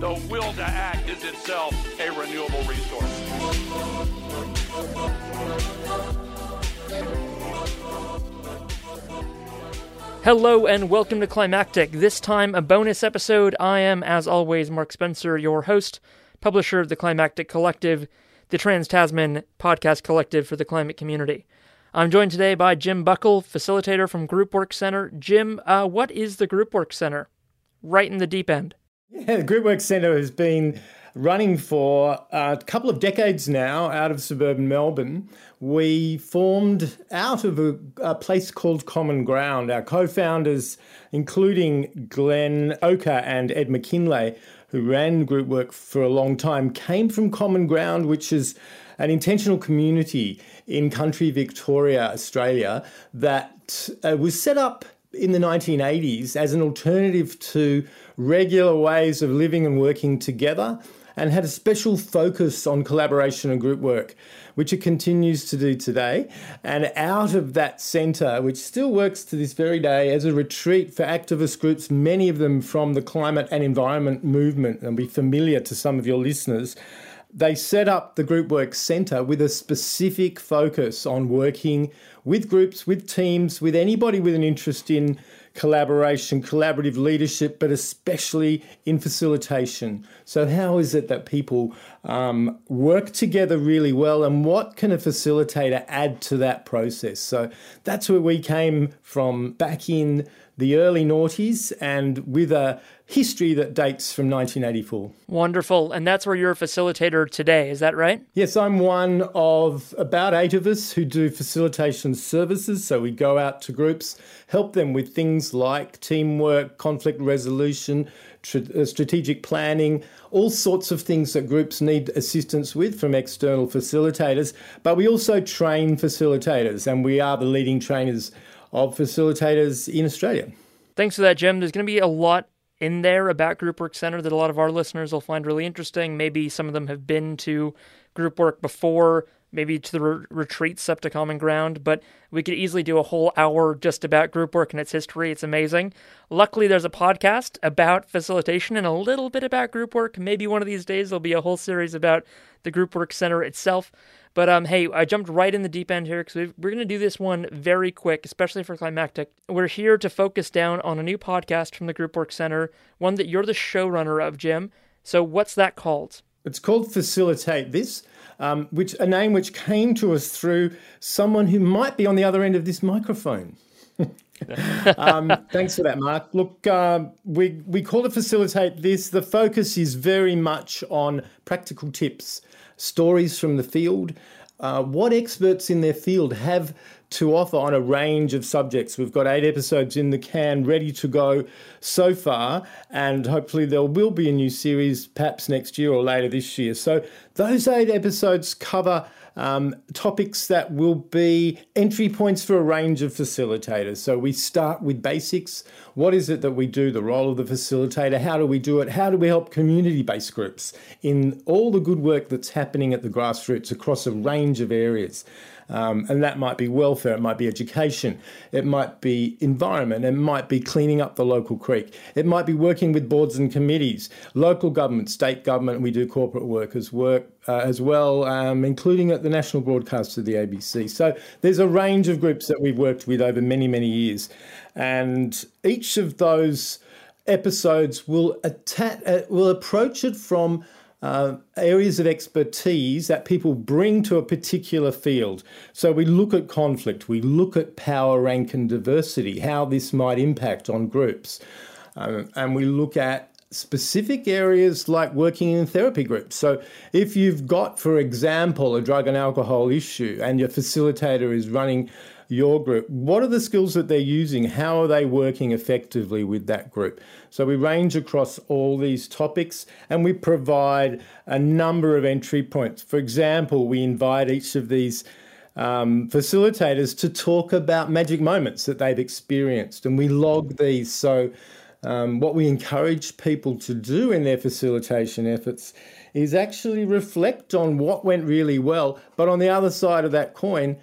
the will to act is itself a renewable resource. Hello and welcome to Climactic. This time, a bonus episode. I am, as always, Mark Spencer, your host, publisher of the Climactic Collective, the Trans Tasman podcast collective for the climate community. I'm joined today by Jim Buckell, facilitator from Group Work Center. Jim, uh, what is the Group Work Center? Right in the deep end. Yeah, the Group Work Center has been running for a couple of decades now out of suburban Melbourne. We formed out of a, a place called Common Ground. Our co founders, including Glen Ochre and Ed McKinlay, who ran group work for a long time, came from Common Ground, which is an intentional community in country Victoria, Australia, that uh, was set up in the 1980s as an alternative to regular ways of living and working together and had a special focus on collaboration and group work, which it continues to do today. And out of that centre, which still works to this very day as a retreat for activist groups, many of them from the climate and environment movement, and be familiar to some of your listeners they set up the Group Work Centre with a specific focus on working with groups, with teams, with anybody with an interest in collaboration, collaborative leadership, but especially in facilitation. So, how is it that people um, work together really well, and what can a facilitator add to that process? So, that's where we came from back in the early noughties and with a history that dates from 1984. Wonderful. And that's where you're a facilitator today, is that right? Yes, I'm one of about eight of us who do facilitation services. So we go out to groups, help them with things like teamwork, conflict resolution, uh, strategic planning, all sorts of things that groups need assistance with from external facilitators. But we also train facilitators, and we are the leading trainers of facilitators in Australia. Thanks for that, Jim. There's going to be a lot in there about Group Work Center that a lot of our listeners will find really interesting. Maybe some of them have been to group work before, maybe to the re- retreats up to Common Ground, but we could easily do a whole hour just about group work and its history. It's amazing. Luckily, there's a podcast about facilitation and a little bit about group work. Maybe one of these days there'll be a whole series about the Group Work Center itself. But um, hey, I jumped right in the deep end here because we're going to do this one very quick, especially for Climactic. We're here to focus down on a new podcast from the Group Work Center, one that you're the showrunner of, Jim. So what's that called? It's called Facilitate This, um, which a name which came to us through someone who might be on the other end of this microphone. um, thanks for that, Mark. Look, uh, we we call it facilitate this. The focus is very much on practical tips stories from the field, uh, what experts in their field have to offer on a range of subjects. We've got eight episodes in the can ready to go so far, and hopefully there will be a new series perhaps next year or later this year. So, those eight episodes cover um, topics that will be entry points for a range of facilitators. So we start with basics. What is it that we do? The role of the facilitator. How do we do it? How do we help community based groups in all the good work that's happening at the grassroots across a range of areas? Um, and that might be welfare, it might be education, it might be environment, it might be cleaning up the local creek, it might be working with boards and committees, local government, state government. We do corporate workers work uh, as well, um, including at the national broadcaster, the ABC. So there's a range of groups that we've worked with over many, many years, and each of those episodes will atta- uh, will approach it from uh, areas of expertise that people bring to a particular field. So we look at conflict, we look at power, rank, and diversity, how this might impact on groups. Um, and we look at specific areas like working in therapy groups. So, if you've got, for example, a drug and alcohol issue and your facilitator is running your group. What are the skills that they're using? How are they working effectively with that group? So we range across all these topics and we provide a number of entry points. For example, we invite each of these um, facilitators to talk about magic moments that they've experienced and we log these. So um, what we encourage people to do in their facilitation efforts is actually reflect on what went really well, but on the other side of that coin,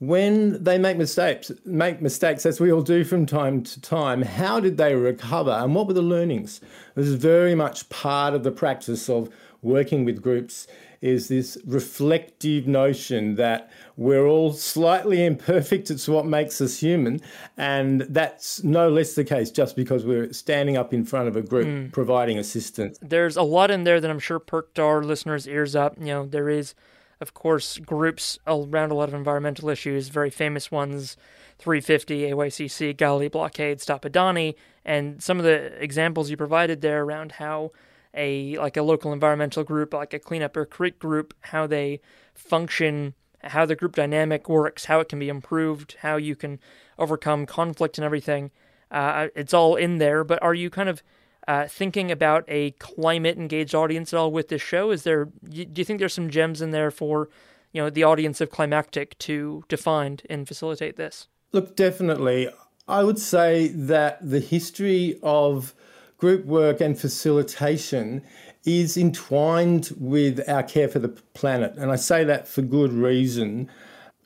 when they make mistakes, make mistakes as we all do from time to time, how did they recover and what were the learnings? This is very much part of the practice of working with groups is this reflective notion that we're all slightly imperfect. It's what makes us human. And that's no less the case just because we're standing up in front of a group mm. providing assistance. There's a lot in there that I'm sure perked our listeners' ears up. You know, there is, of course, groups around a lot of environmental issues, very famous ones 350, AYCC, Galilee Blockade, Stop Adani, and some of the examples you provided there around how a like a local environmental group, like a cleanup or creek group, how they function, how the group dynamic works, how it can be improved, how you can overcome conflict and everything. Uh, it's all in there. But are you kind of uh, thinking about a climate engaged audience at all with this show? Is there do you think there's some gems in there for you know the audience of climactic to to find and facilitate this? Look, definitely. I would say that the history of group work and facilitation is entwined with our care for the planet. And I say that for good reason.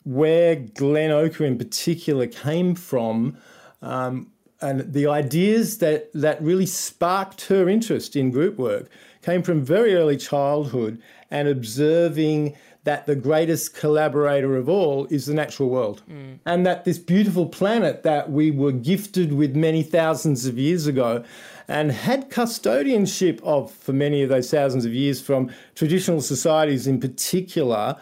Where Glen Ochre in particular came from, um, and the ideas that, that really sparked her interest in group work came from very early childhood and observing that the greatest collaborator of all is the natural world. Mm. And that this beautiful planet that we were gifted with many thousands of years ago and had custodianship of for many of those thousands of years from traditional societies in particular,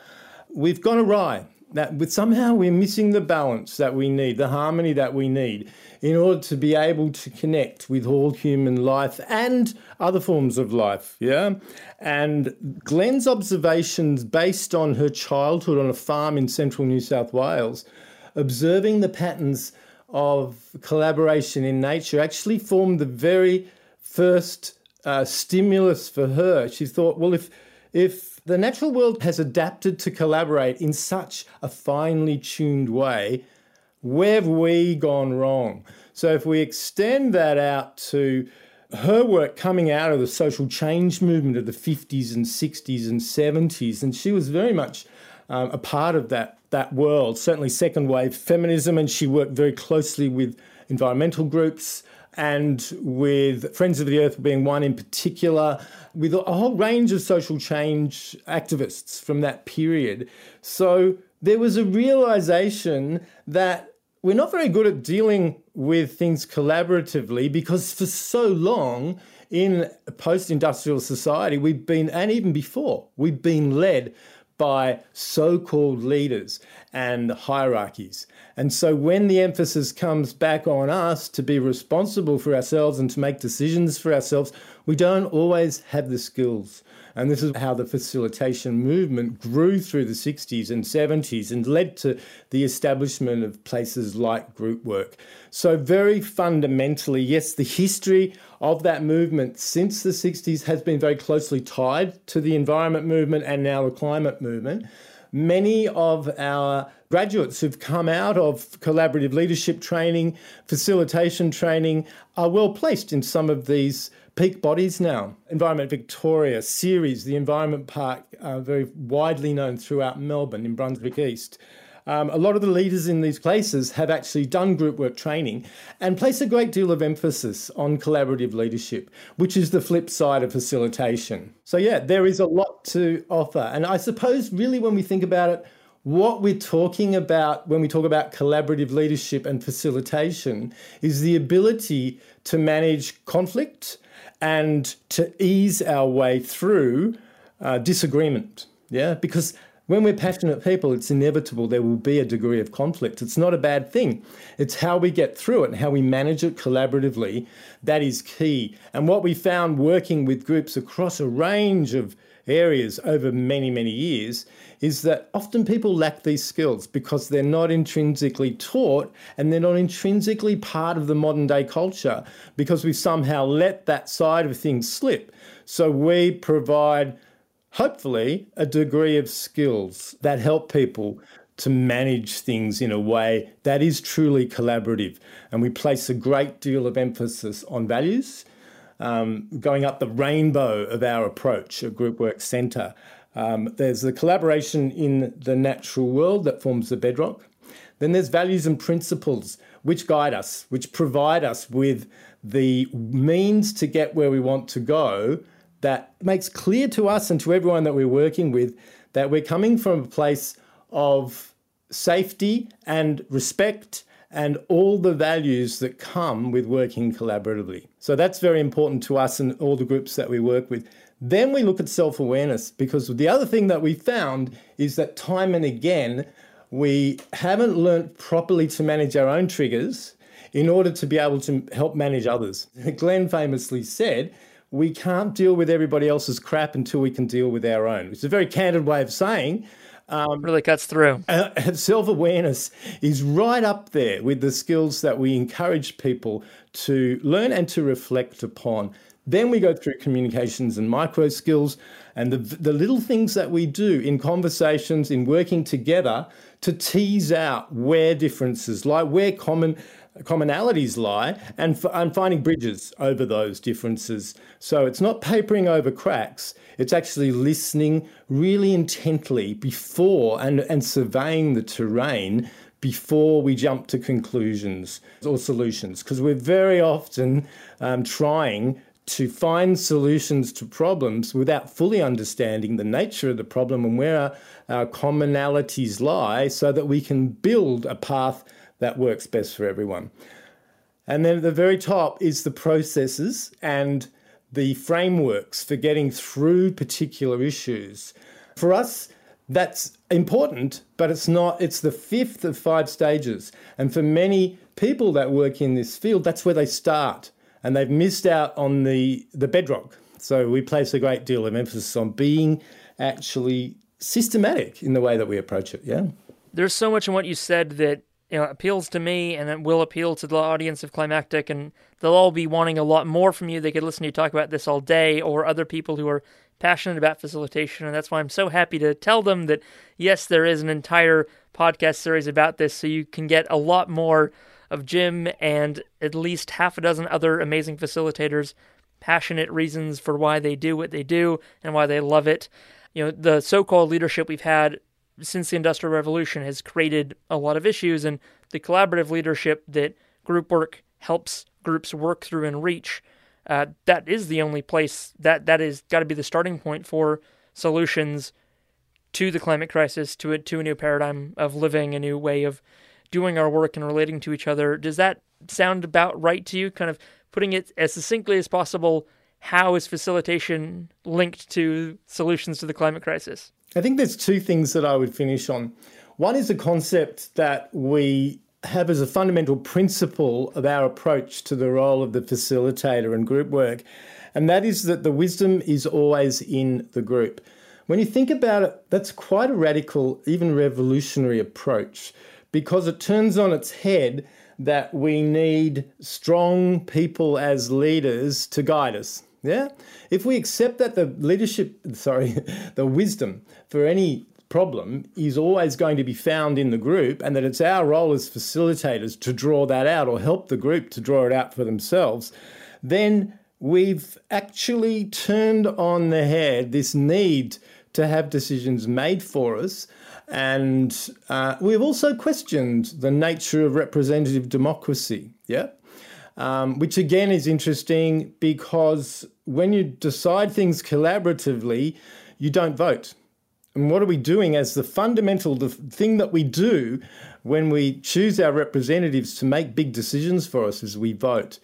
we've gone awry. That with somehow we're missing the balance that we need, the harmony that we need in order to be able to connect with all human life and other forms of life. Yeah. And Glen's observations based on her childhood on a farm in central New South Wales, observing the patterns of collaboration in nature actually formed the very first uh, stimulus for her. She thought, well, if if the natural world has adapted to collaborate in such a finely tuned way, where have we gone wrong? So if we extend that out to her work coming out of the social change movement of the 50s and 60s and 70s, and she was very much um, a part of that that world, certainly second wave feminism, and she worked very closely with environmental groups and with Friends of the Earth being one in particular, with a whole range of social change activists from that period. So there was a realization that we're not very good at dealing with things collaboratively because for so long in post industrial society, we've been, and even before, we've been led by so called leaders and hierarchies. And so when the emphasis comes back on us to be responsible for ourselves and to make decisions for ourselves, we don't always have the skills. And this is how the facilitation movement grew through the 60s and 70s and led to the establishment of places like group work. So, very fundamentally, yes, the history of that movement since the 60s has been very closely tied to the environment movement and now the climate movement. Many of our graduates who've come out of collaborative leadership training, facilitation training, are well placed in some of these peak bodies now. Environment Victoria, Ceres, the Environment Park, are very widely known throughout Melbourne in Brunswick East. Um, a lot of the leaders in these places have actually done group work training and place a great deal of emphasis on collaborative leadership, which is the flip side of facilitation. So, yeah, there is a lot to offer. And I suppose, really, when we think about it, what we're talking about when we talk about collaborative leadership and facilitation is the ability to manage conflict and to ease our way through uh, disagreement. Yeah, because when we're passionate people, it's inevitable there will be a degree of conflict. It's not a bad thing. It's how we get through it and how we manage it collaboratively that is key. And what we found working with groups across a range of areas over many, many years is that often people lack these skills because they're not intrinsically taught and they're not intrinsically part of the modern day culture because we've somehow let that side of things slip. So we provide hopefully a degree of skills that help people to manage things in a way that is truly collaborative. And we place a great deal of emphasis on values, um, going up the rainbow of our approach at Group Work Centre. Um, there's the collaboration in the natural world that forms the bedrock. Then there's values and principles which guide us, which provide us with the means to get where we want to go that makes clear to us and to everyone that we're working with that we're coming from a place of safety and respect and all the values that come with working collaboratively. So that's very important to us and all the groups that we work with. Then we look at self awareness because the other thing that we found is that time and again, we haven't learnt properly to manage our own triggers in order to be able to help manage others. Glen famously said, we can't deal with everybody else's crap until we can deal with our own. It's a very candid way of saying. Um, really cuts through. Uh, Self awareness is right up there with the skills that we encourage people to learn and to reflect upon. Then we go through communications and micro skills and the, the little things that we do in conversations, in working together to tease out where differences lie, where common commonalities lie and, and finding bridges over those differences. So it's not papering over cracks, it's actually listening really intently before and, and surveying the terrain before we jump to conclusions or solutions. Because we're very often um, trying to find solutions to problems without fully understanding the nature of the problem and where our, our commonalities lie so that we can build a path that works best for everyone. And then at the very top is the processes and the frameworks for getting through particular issues. For us, that's important, but it's not, it's the fifth of five stages. And for many people that work in this field, that's where they start. And they've missed out on the, the bedrock. So we place a great deal of emphasis on being actually systematic in the way that we approach it. Yeah. There's so much in what you said that you know appeals to me and it will appeal to the audience of climactic and they'll all be wanting a lot more from you. They could listen to you talk about this all day or other people who are passionate about facilitation and that's why i'm so happy to tell them that yes there is an entire podcast series about this so you can get a lot more of jim and at least half a dozen other amazing facilitators passionate reasons for why they do what they do and why they love it. You know the so-called leadership we've had since the Industrial Revolution has created a lot of issues, and the collaborative leadership that group work helps groups work through and reach, uh, that is the only place that that is got to be the starting point for solutions to the climate crisis, to a, to a new paradigm of living, a new way of doing our work and relating to each other. Does that sound about right to you? Kind of putting it as succinctly as possible. How is facilitation linked to solutions to the climate crisis? I think there's two things that I would finish on. One is a concept that we have as a fundamental principle of our approach to the role of the facilitator and group work, and that is that the wisdom is always in the group. When you think about it, that's quite a radical, even revolutionary approach because it turns on its head that we need strong people as leaders to guide us. Yeah? If we accept that the leadership, sorry, the wisdom for any problem is always going to be found in the group and that it's our role as facilitators to draw that out or help the group to draw it out for themselves, then we've actually turned on the head this need to have decisions made for us. And uh, we've also questioned the nature of representative democracy. Yeah um, which again is interesting because when you decide things collaboratively, you don't vote. And what are we doing as the fundamental the thing that we do when we choose our representatives to make big decisions for us is we vote.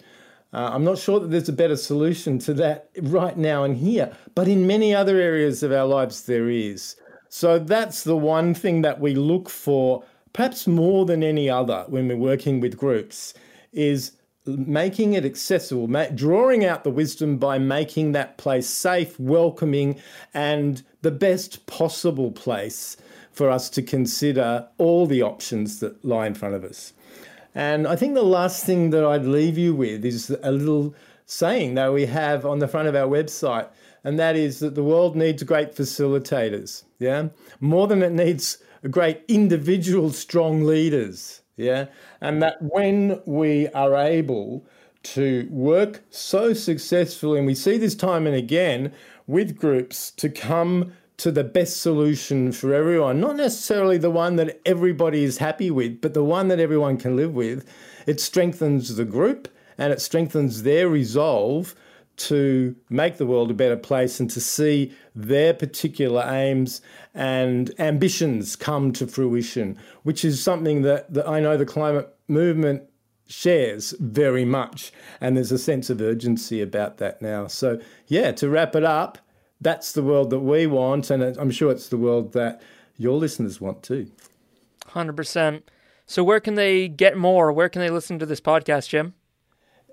Uh, I'm not sure that there's a better solution to that right now and here, but in many other areas of our lives there is. So that's the one thing that we look for, perhaps more than any other when we're working with groups, is making it accessible, drawing out the wisdom by making that place safe, welcoming, and the best possible place for us to consider all the options that lie in front of us. And I think the last thing that I'd leave you with is a little saying that we have on the front of our website, and that is that the world needs great facilitators, yeah, more than it needs great individual strong leaders, yeah, and that when we are able to work so successfully, and we see this time and again with groups to come to the best solution for everyone, not necessarily the one that everybody is happy with, but the one that everyone can live with, it strengthens the group and it strengthens their resolve to make the world a better place and to see their particular aims and ambitions come to fruition, which is something that, that I know the climate movement shares very much. And there's a sense of urgency about that now. So, yeah, to wrap it up, that's the world that we want. And I'm sure it's the world that your listeners want too. 100%. So, where can they get more? Where can they listen to this podcast, Jim?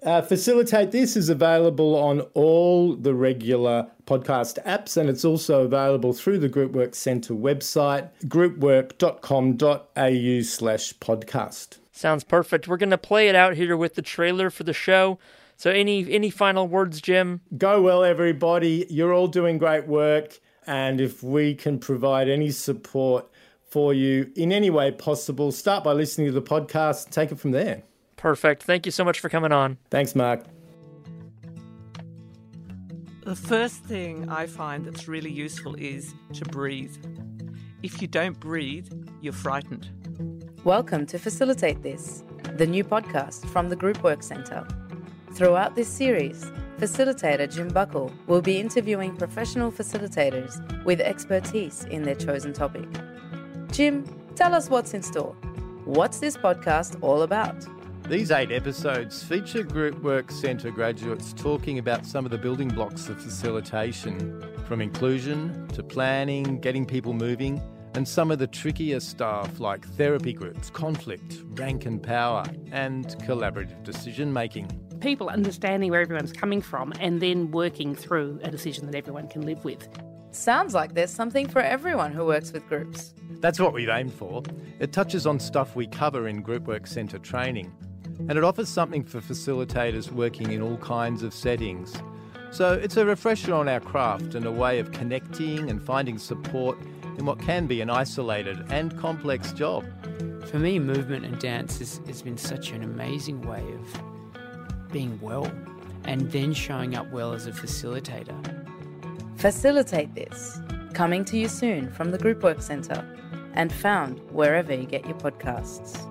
Uh, Facilitate This is available on all the regular podcast apps, and it's also available through the Groupwork Centre website, groupwork.com.au slash podcast. Sounds perfect. We're going to play it out here with the trailer for the show. So, any any final words, Jim? Go well, everybody. You're all doing great work, and if we can provide any support for you in any way possible, start by listening to the podcast and take it from there. Perfect. Thank you so much for coming on. Thanks, Mark. The first thing I find that's really useful is to breathe. If you don't breathe, you're frightened. Welcome to Facilitate This, the new podcast from the Group Work Centre. Throughout this series, facilitator Jim Buckell will be interviewing professional facilitators with expertise in their chosen topic. Jim, tell us what's in store. What's this podcast all about? These eight episodes feature Group Work Centre graduates talking about some of the building blocks of facilitation, from inclusion to planning, getting people moving, and some of the trickier stuff like therapy groups, conflict, rank and power, and collaborative decision making. People understanding where everyone's coming from and then working through a decision that everyone can live with. Sounds like there's something for everyone who works with groups. That's what we've aimed for. It touches on stuff we cover in Group Work Centre training and it offers something for facilitators working in all kinds of settings. So it's a refresher on our craft and a way of connecting and finding support in what can be an isolated and complex job. For me, movement and dance has, has been such an amazing way of being well and then showing up well as a facilitator. Facilitate this. Coming to you soon from the Group Work Centre and found wherever you get your podcasts.